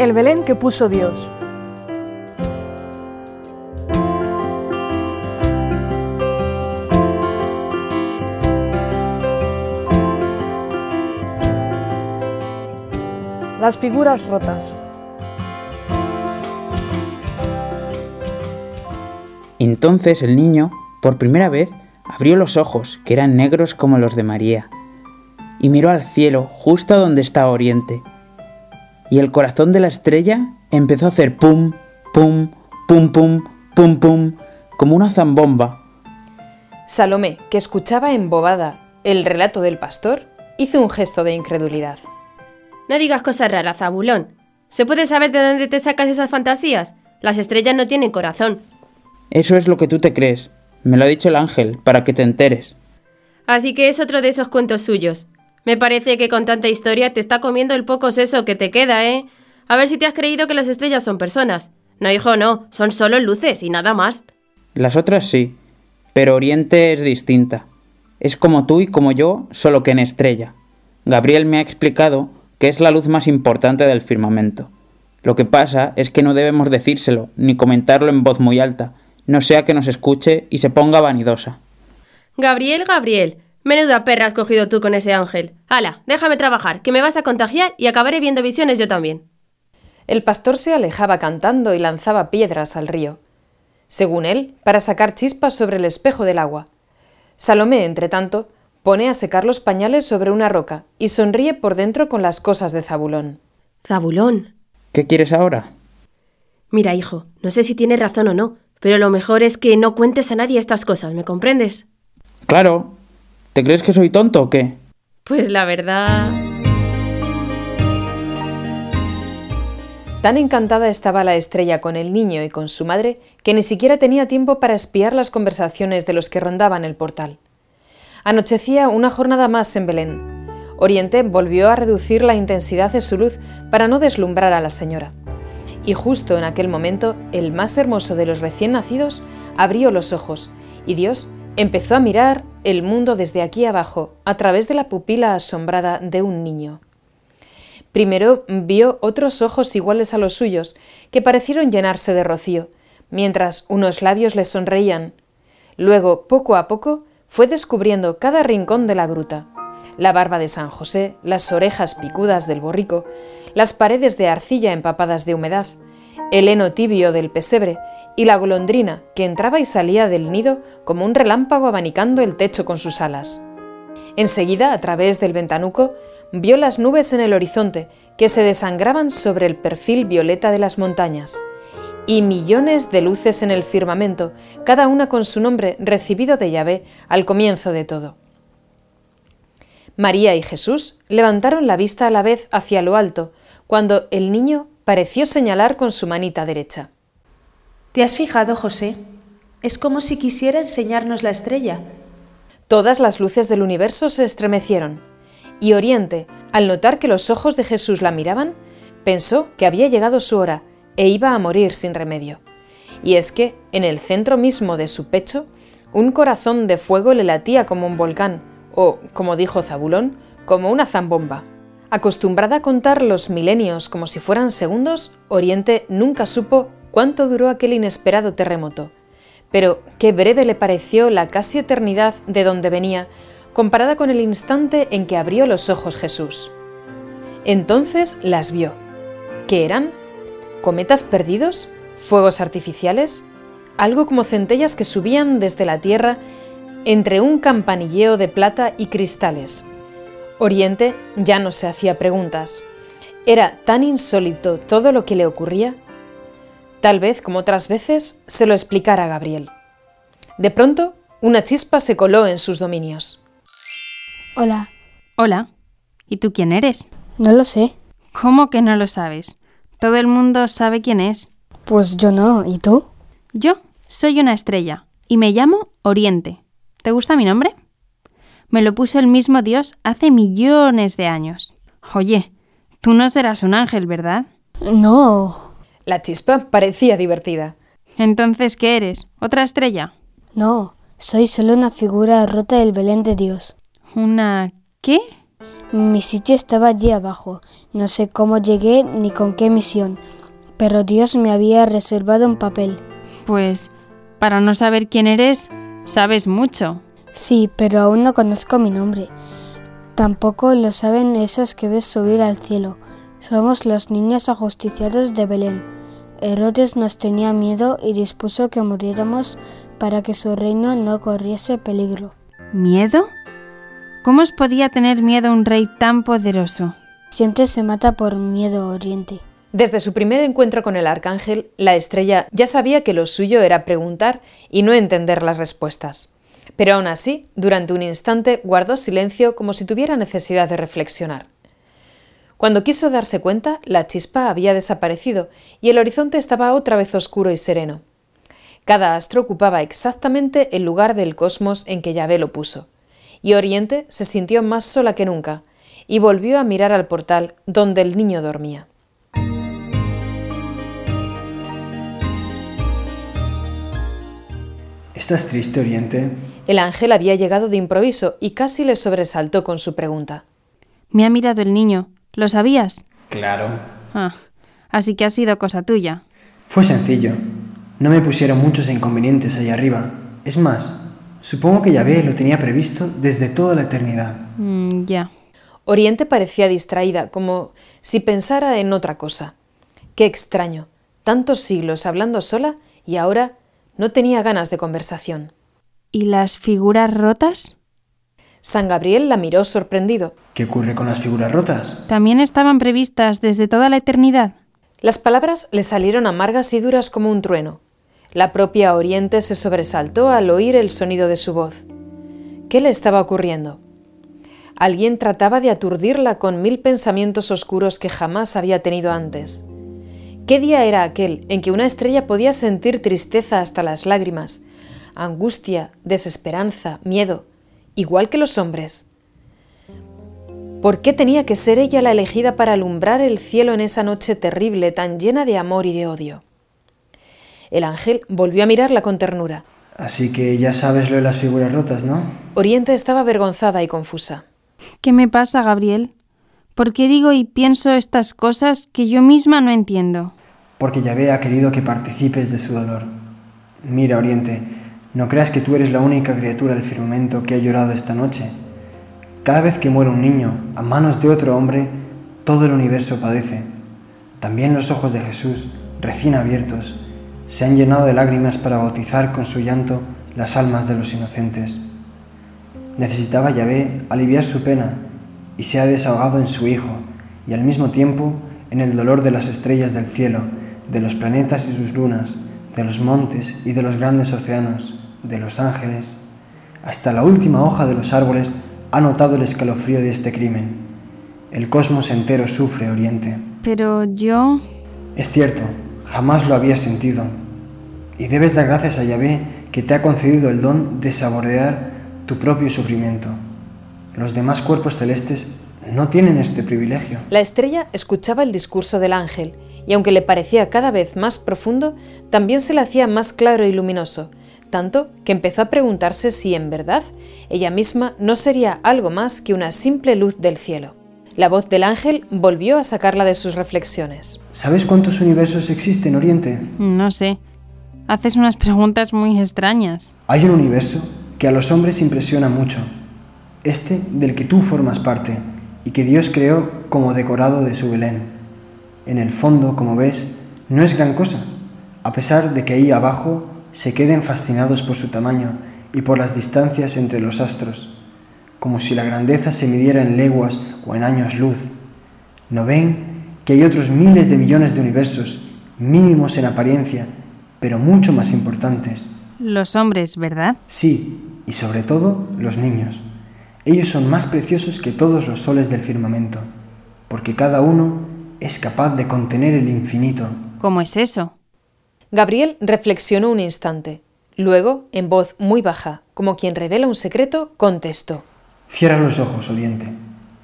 El Belén que puso Dios. Las figuras rotas. Entonces el niño, por primera vez, abrió los ojos, que eran negros como los de María, y miró al cielo, justo donde estaba Oriente. Y el corazón de la estrella empezó a hacer pum, pum, pum, pum, pum, pum, como una zambomba. Salomé, que escuchaba embobada el relato del pastor, hizo un gesto de incredulidad. No digas cosas raras, Zabulón. ¿Se puede saber de dónde te sacas esas fantasías? Las estrellas no tienen corazón. Eso es lo que tú te crees. Me lo ha dicho el ángel, para que te enteres. Así que es otro de esos cuentos suyos. Me parece que con tanta historia te está comiendo el poco seso que te queda, ¿eh? A ver si te has creído que las estrellas son personas. No, hijo, no, son solo luces y nada más. Las otras sí, pero Oriente es distinta. Es como tú y como yo, solo que en estrella. Gabriel me ha explicado que es la luz más importante del firmamento. Lo que pasa es que no debemos decírselo, ni comentarlo en voz muy alta, no sea que nos escuche y se ponga vanidosa. Gabriel, Gabriel, menuda perra has cogido tú con ese ángel. Hala, déjame trabajar, que me vas a contagiar y acabaré viendo visiones yo también. El pastor se alejaba cantando y lanzaba piedras al río. Según él, para sacar chispas sobre el espejo del agua. Salomé, entre tanto, pone a secar los pañales sobre una roca y sonríe por dentro con las cosas de Zabulón. Zabulón. ¿Qué quieres ahora? Mira, hijo, no sé si tienes razón o no, pero lo mejor es que no cuentes a nadie estas cosas, ¿me comprendes? Claro. ¿Te crees que soy tonto o qué? Pues la verdad... Tan encantada estaba la estrella con el niño y con su madre que ni siquiera tenía tiempo para espiar las conversaciones de los que rondaban el portal. Anochecía una jornada más en Belén. Oriente volvió a reducir la intensidad de su luz para no deslumbrar a la señora. Y justo en aquel momento, el más hermoso de los recién nacidos abrió los ojos y Dios empezó a mirar el mundo desde aquí abajo a través de la pupila asombrada de un niño. Primero vio otros ojos iguales a los suyos, que parecieron llenarse de rocío, mientras unos labios le sonreían. Luego, poco a poco, fue descubriendo cada rincón de la gruta, la barba de San José, las orejas picudas del borrico, las paredes de arcilla empapadas de humedad, el heno tibio del pesebre y la golondrina que entraba y salía del nido como un relámpago abanicando el techo con sus alas. Enseguida, a través del ventanuco, vio las nubes en el horizonte que se desangraban sobre el perfil violeta de las montañas, y millones de luces en el firmamento, cada una con su nombre recibido de Yahvé al comienzo de todo. María y Jesús levantaron la vista a la vez hacia lo alto, cuando el niño pareció señalar con su manita derecha. ¿Te has fijado, José? Es como si quisiera enseñarnos la estrella. Todas las luces del universo se estremecieron, y Oriente, al notar que los ojos de Jesús la miraban, pensó que había llegado su hora e iba a morir sin remedio. Y es que, en el centro mismo de su pecho, un corazón de fuego le latía como un volcán, o, como dijo Zabulón, como una zambomba. Acostumbrada a contar los milenios como si fueran segundos, Oriente nunca supo cuánto duró aquel inesperado terremoto. Pero qué breve le pareció la casi eternidad de donde venía, comparada con el instante en que abrió los ojos Jesús. Entonces las vio. ¿Qué eran? ¿Cometas perdidos? ¿Fuegos artificiales? Algo como centellas que subían desde la tierra entre un campanilleo de plata y cristales. Oriente ya no se hacía preguntas. Era tan insólito todo lo que le ocurría. Tal vez, como otras veces, se lo explicara a Gabriel. De pronto, una chispa se coló en sus dominios. Hola. Hola. ¿Y tú quién eres? No lo sé. ¿Cómo que no lo sabes? Todo el mundo sabe quién es. Pues yo no. ¿Y tú? Yo soy una estrella y me llamo Oriente. ¿Te gusta mi nombre? Me lo puso el mismo Dios hace millones de años. Oye, tú no serás un ángel, ¿verdad? No. La chispa parecía divertida. Entonces, ¿qué eres? ¿Otra estrella? No, soy solo una figura rota del Belén de Dios. ¿Una qué? Mi sitio estaba allí abajo. No sé cómo llegué ni con qué misión, pero Dios me había reservado un papel. Pues, para no saber quién eres, sabes mucho. Sí, pero aún no conozco mi nombre. Tampoco lo saben esos que ves subir al cielo. Somos los niños ajusticiados de Belén. Herodes nos tenía miedo y dispuso que muriéramos para que su reino no corriese peligro. ¿Miedo? ¿Cómo os podía tener miedo un rey tan poderoso? Siempre se mata por miedo, Oriente. Desde su primer encuentro con el arcángel, la estrella ya sabía que lo suyo era preguntar y no entender las respuestas. Pero aún así, durante un instante guardó silencio como si tuviera necesidad de reflexionar. Cuando quiso darse cuenta, la chispa había desaparecido y el horizonte estaba otra vez oscuro y sereno. Cada astro ocupaba exactamente el lugar del cosmos en que Yahvé lo puso, y Oriente se sintió más sola que nunca, y volvió a mirar al portal donde el niño dormía. ¿Estás triste, Oriente? El ángel había llegado de improviso y casi le sobresaltó con su pregunta. Me ha mirado el niño. ¿Lo sabías? Claro. Ah, así que ha sido cosa tuya. Fue sencillo. No me pusieron muchos inconvenientes allá arriba. Es más, supongo que Yahvé lo tenía previsto desde toda la eternidad. Mm, ya. Oriente parecía distraída, como si pensara en otra cosa. Qué extraño. Tantos siglos hablando sola y ahora no tenía ganas de conversación. ¿Y las figuras rotas? San Gabriel la miró sorprendido. ¿Qué ocurre con las figuras rotas? ¿También estaban previstas desde toda la eternidad? Las palabras le salieron amargas y duras como un trueno. La propia Oriente se sobresaltó al oír el sonido de su voz. ¿Qué le estaba ocurriendo? Alguien trataba de aturdirla con mil pensamientos oscuros que jamás había tenido antes. ¿Qué día era aquel en que una estrella podía sentir tristeza hasta las lágrimas, angustia, desesperanza, miedo, igual que los hombres? ¿Por qué tenía que ser ella la elegida para alumbrar el cielo en esa noche terrible tan llena de amor y de odio? El ángel volvió a mirarla con ternura. Así que ya sabes lo de las figuras rotas, ¿no? Oriente estaba avergonzada y confusa. ¿Qué me pasa, Gabriel? ¿Por qué digo y pienso estas cosas que yo misma no entiendo? Porque Yahvé ha querido que participes de su dolor. Mira, Oriente, no creas que tú eres la única criatura del firmamento que ha llorado esta noche. Cada vez que muere un niño a manos de otro hombre, todo el universo padece. También los ojos de Jesús, recién abiertos, se han llenado de lágrimas para bautizar con su llanto las almas de los inocentes. Necesitaba Yahvé aliviar su pena y se ha desahogado en su Hijo y al mismo tiempo en el dolor de las estrellas del cielo, de los planetas y sus lunas, de los montes y de los grandes océanos, de los ángeles. Hasta la última hoja de los árboles ha notado el escalofrío de este crimen. El cosmos entero sufre, Oriente. Pero yo... Es cierto, jamás lo había sentido. Y debes dar gracias a Yahvé que te ha concedido el don de saborear tu propio sufrimiento. Los demás cuerpos celestes no tienen este privilegio. La estrella escuchaba el discurso del ángel, y aunque le parecía cada vez más profundo, también se le hacía más claro y luminoso, tanto que empezó a preguntarse si en verdad ella misma no sería algo más que una simple luz del cielo. La voz del ángel volvió a sacarla de sus reflexiones. ¿Sabes cuántos universos existen, Oriente? No sé. Haces unas preguntas muy extrañas. Hay un universo que a los hombres impresiona mucho. Este del que tú formas parte y que Dios creó como decorado de su Belén. En el fondo, como ves, no es gran cosa, a pesar de que ahí abajo se queden fascinados por su tamaño y por las distancias entre los astros, como si la grandeza se midiera en leguas o en años luz. ¿No ven que hay otros miles de millones de universos, mínimos en apariencia, pero mucho más importantes? Los hombres, ¿verdad? Sí, y sobre todo los niños. Ellos son más preciosos que todos los soles del firmamento, porque cada uno es capaz de contener el infinito. ¿Cómo es eso? Gabriel reflexionó un instante. Luego, en voz muy baja, como quien revela un secreto, contestó. Cierra los ojos, Oriente,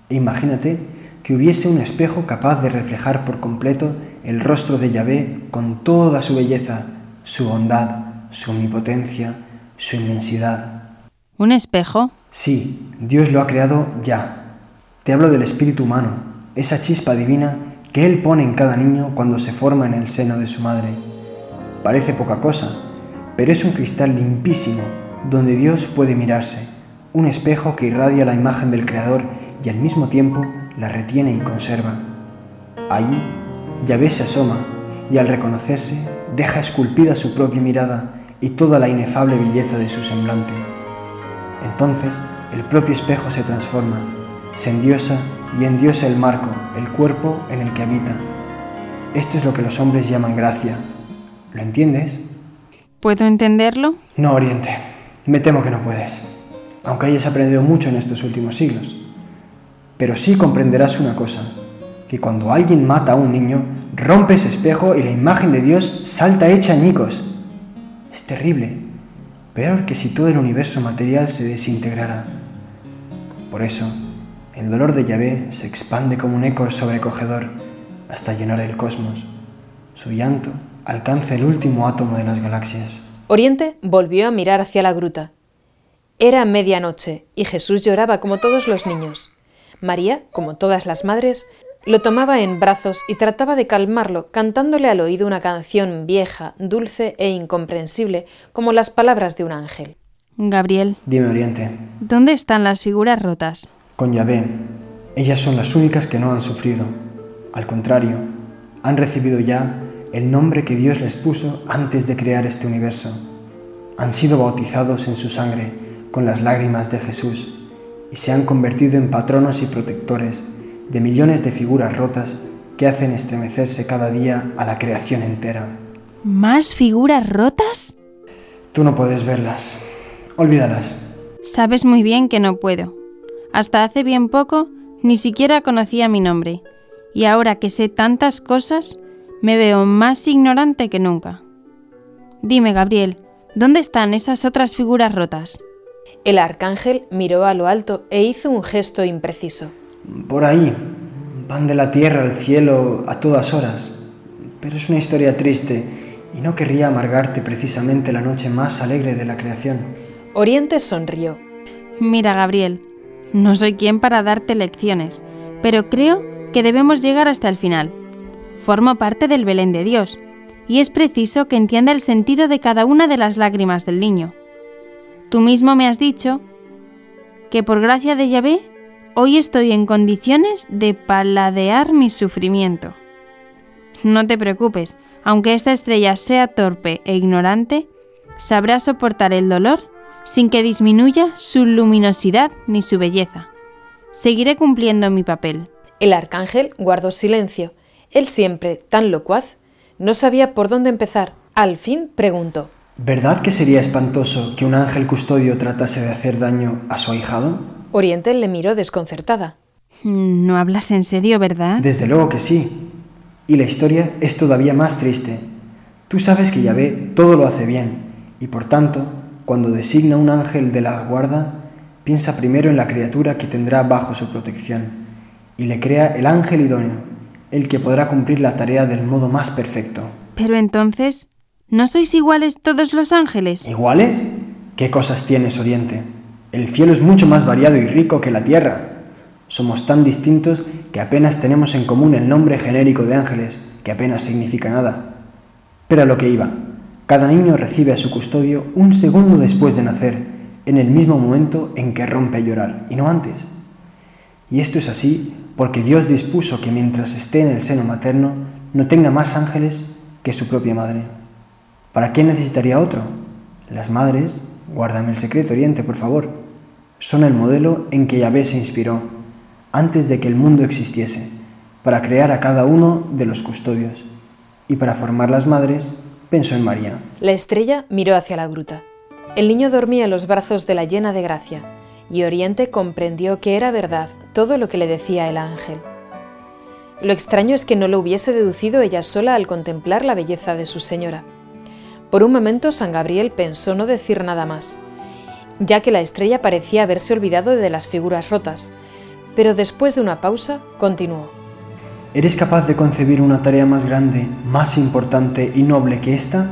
e imagínate que hubiese un espejo capaz de reflejar por completo el rostro de Yahvé con toda su belleza, su bondad, su omnipotencia, su inmensidad. ¿Un espejo? Sí, Dios lo ha creado ya. Te hablo del espíritu humano, esa chispa divina que Él pone en cada niño cuando se forma en el seno de su madre. Parece poca cosa, pero es un cristal limpísimo donde Dios puede mirarse, un espejo que irradia la imagen del Creador y al mismo tiempo la retiene y conserva. Allí, Yahvé se asoma y al reconocerse deja esculpida su propia mirada y toda la inefable belleza de su semblante. Entonces el propio espejo se transforma, se endiosa y endiosa el marco, el cuerpo en el que habita. Esto es lo que los hombres llaman gracia. ¿Lo entiendes? ¿Puedo entenderlo? No, Oriente. Me temo que no puedes, aunque hayas aprendido mucho en estos últimos siglos. Pero sí comprenderás una cosa, que cuando alguien mata a un niño, rompe ese espejo y la imagen de Dios salta hecha añicos. Es terrible, peor que si todo el universo material se desintegrara. Por eso, el dolor de Yahvé se expande como un eco sobrecogedor hasta llenar el cosmos. Su llanto alcanza el último átomo de las galaxias. Oriente volvió a mirar hacia la gruta. Era medianoche y Jesús lloraba como todos los niños. María, como todas las madres, lo tomaba en brazos y trataba de calmarlo, cantándole al oído una canción vieja, dulce e incomprensible, como las palabras de un ángel. Gabriel. Dime, Oriente. ¿Dónde están las figuras rotas? Con Yahvé. Ellas son las únicas que no han sufrido. Al contrario, han recibido ya el nombre que Dios les puso antes de crear este universo. Han sido bautizados en su sangre con las lágrimas de Jesús y se han convertido en patronos y protectores de millones de figuras rotas que hacen estremecerse cada día a la creación entera. ¿Más figuras rotas? Tú no puedes verlas. Olvídalas. Sabes muy bien que no puedo. Hasta hace bien poco ni siquiera conocía mi nombre. Y ahora que sé tantas cosas, me veo más ignorante que nunca. Dime, Gabriel, ¿dónde están esas otras figuras rotas? El arcángel miró a lo alto e hizo un gesto impreciso. Por ahí. Van de la tierra al cielo a todas horas. Pero es una historia triste y no querría amargarte precisamente la noche más alegre de la creación. Oriente sonrió. Mira, Gabriel, no soy quien para darte lecciones, pero creo que debemos llegar hasta el final. Formo parte del Belén de Dios, y es preciso que entienda el sentido de cada una de las lágrimas del niño. Tú mismo me has dicho que por gracia de Yahvé hoy estoy en condiciones de paladear mi sufrimiento. No te preocupes, aunque esta estrella sea torpe e ignorante, sabrá soportar el dolor sin que disminuya su luminosidad ni su belleza. Seguiré cumpliendo mi papel. El arcángel guardó silencio. Él siempre, tan locuaz, no sabía por dónde empezar. Al fin preguntó. ¿Verdad que sería espantoso que un ángel custodio tratase de hacer daño a su ahijado? Oriente le miró desconcertada. No hablas en serio, ¿verdad? Desde luego que sí. Y la historia es todavía más triste. Tú sabes que Yahvé todo lo hace bien, y por tanto, cuando designa un ángel de la guarda, piensa primero en la criatura que tendrá bajo su protección, y le crea el ángel idóneo, el que podrá cumplir la tarea del modo más perfecto. Pero entonces, ¿no sois iguales todos los ángeles? ¿Iguales? ¿Qué cosas tienes, Oriente? El cielo es mucho más variado y rico que la tierra. Somos tan distintos que apenas tenemos en común el nombre genérico de ángeles, que apenas significa nada. Pero a lo que iba, cada niño recibe a su custodio un segundo después de nacer, en el mismo momento en que rompe a llorar, y no antes. Y esto es así porque Dios dispuso que mientras esté en el seno materno no tenga más ángeles que su propia madre. ¿Para qué necesitaría otro? Las madres, guárdame el secreto, Oriente, por favor, son el modelo en que Yahvé se inspiró antes de que el mundo existiese, para crear a cada uno de los custodios. Y para formar las madres, pensó en María. La estrella miró hacia la gruta. El niño dormía en los brazos de la llena de gracia, y Oriente comprendió que era verdad todo lo que le decía el ángel. Lo extraño es que no lo hubiese deducido ella sola al contemplar la belleza de su señora. Por un momento San Gabriel pensó no decir nada más, ya que la estrella parecía haberse olvidado de las figuras rotas, pero después de una pausa continuó. ¿Eres capaz de concebir una tarea más grande, más importante y noble que esta?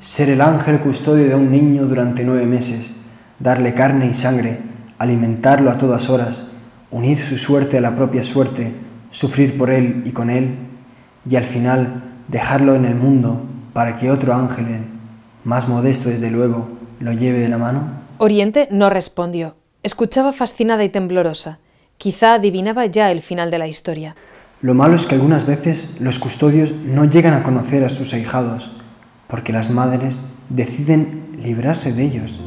Ser el ángel custodio de un niño durante nueve meses, darle carne y sangre, alimentarlo a todas horas, unir su suerte a la propia suerte, sufrir por él y con él, y al final dejarlo en el mundo para que otro ángel, más modesto desde luego, lo lleve de la mano? Oriente no respondió. Escuchaba fascinada y temblorosa. Quizá adivinaba ya el final de la historia. Lo malo es que algunas veces los custodios no llegan a conocer a sus ahijados, porque las madres deciden librarse de ellos.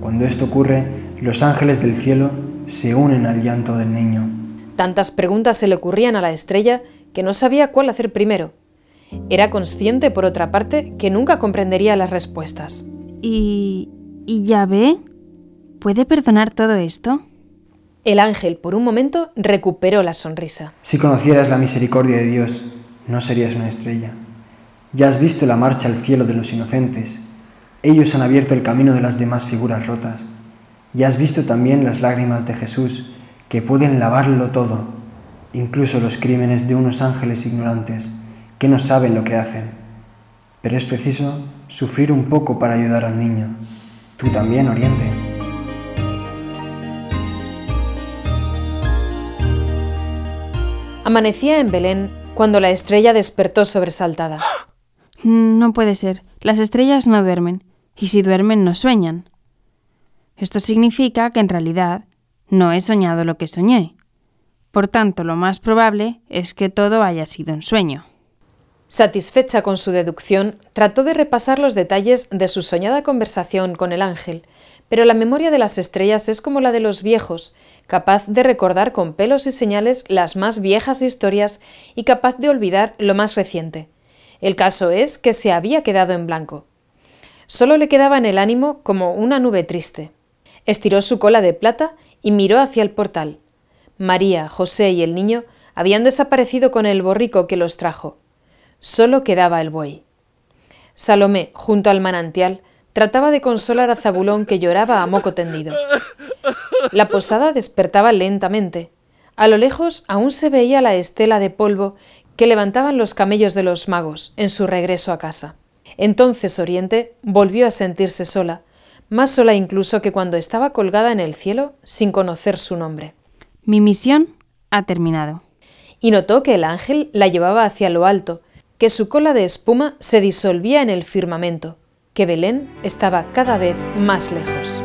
Cuando esto ocurre, los ángeles del cielo se unen al llanto del niño. Tantas preguntas se le ocurrían a la estrella que no sabía cuál hacer primero. Era consciente, por otra parte, que nunca comprendería las respuestas. ¿Y, y ya ve? ¿Puede perdonar todo esto? El ángel, por un momento, recuperó la sonrisa. Si conocieras la misericordia de Dios, no serías una estrella. Ya has visto la marcha al cielo de los inocentes. Ellos han abierto el camino de las demás figuras rotas. Ya has visto también las lágrimas de Jesús, que pueden lavarlo todo, incluso los crímenes de unos ángeles ignorantes, que no saben lo que hacen. Pero es preciso sufrir un poco para ayudar al niño. Tú también, Oriente. Amanecía en Belén cuando la estrella despertó sobresaltada. No puede ser. Las estrellas no duermen. Y si duermen, no sueñan. Esto significa que en realidad no he soñado lo que soñé. Por tanto, lo más probable es que todo haya sido un sueño. Satisfecha con su deducción, trató de repasar los detalles de su soñada conversación con el ángel, pero la memoria de las estrellas es como la de los viejos, capaz de recordar con pelos y señales las más viejas historias y capaz de olvidar lo más reciente. El caso es que se había quedado en blanco. Solo le quedaba en el ánimo como una nube triste. Estiró su cola de plata y miró hacia el portal. María, José y el niño habían desaparecido con el borrico que los trajo. Solo quedaba el buey. Salomé, junto al manantial, trataba de consolar a Zabulón que lloraba a moco tendido. La posada despertaba lentamente. A lo lejos aún se veía la estela de polvo que levantaban los camellos de los magos en su regreso a casa. Entonces Oriente volvió a sentirse sola, más sola incluso que cuando estaba colgada en el cielo sin conocer su nombre. Mi misión ha terminado. Y notó que el ángel la llevaba hacia lo alto, que su cola de espuma se disolvía en el firmamento, que Belén estaba cada vez más lejos.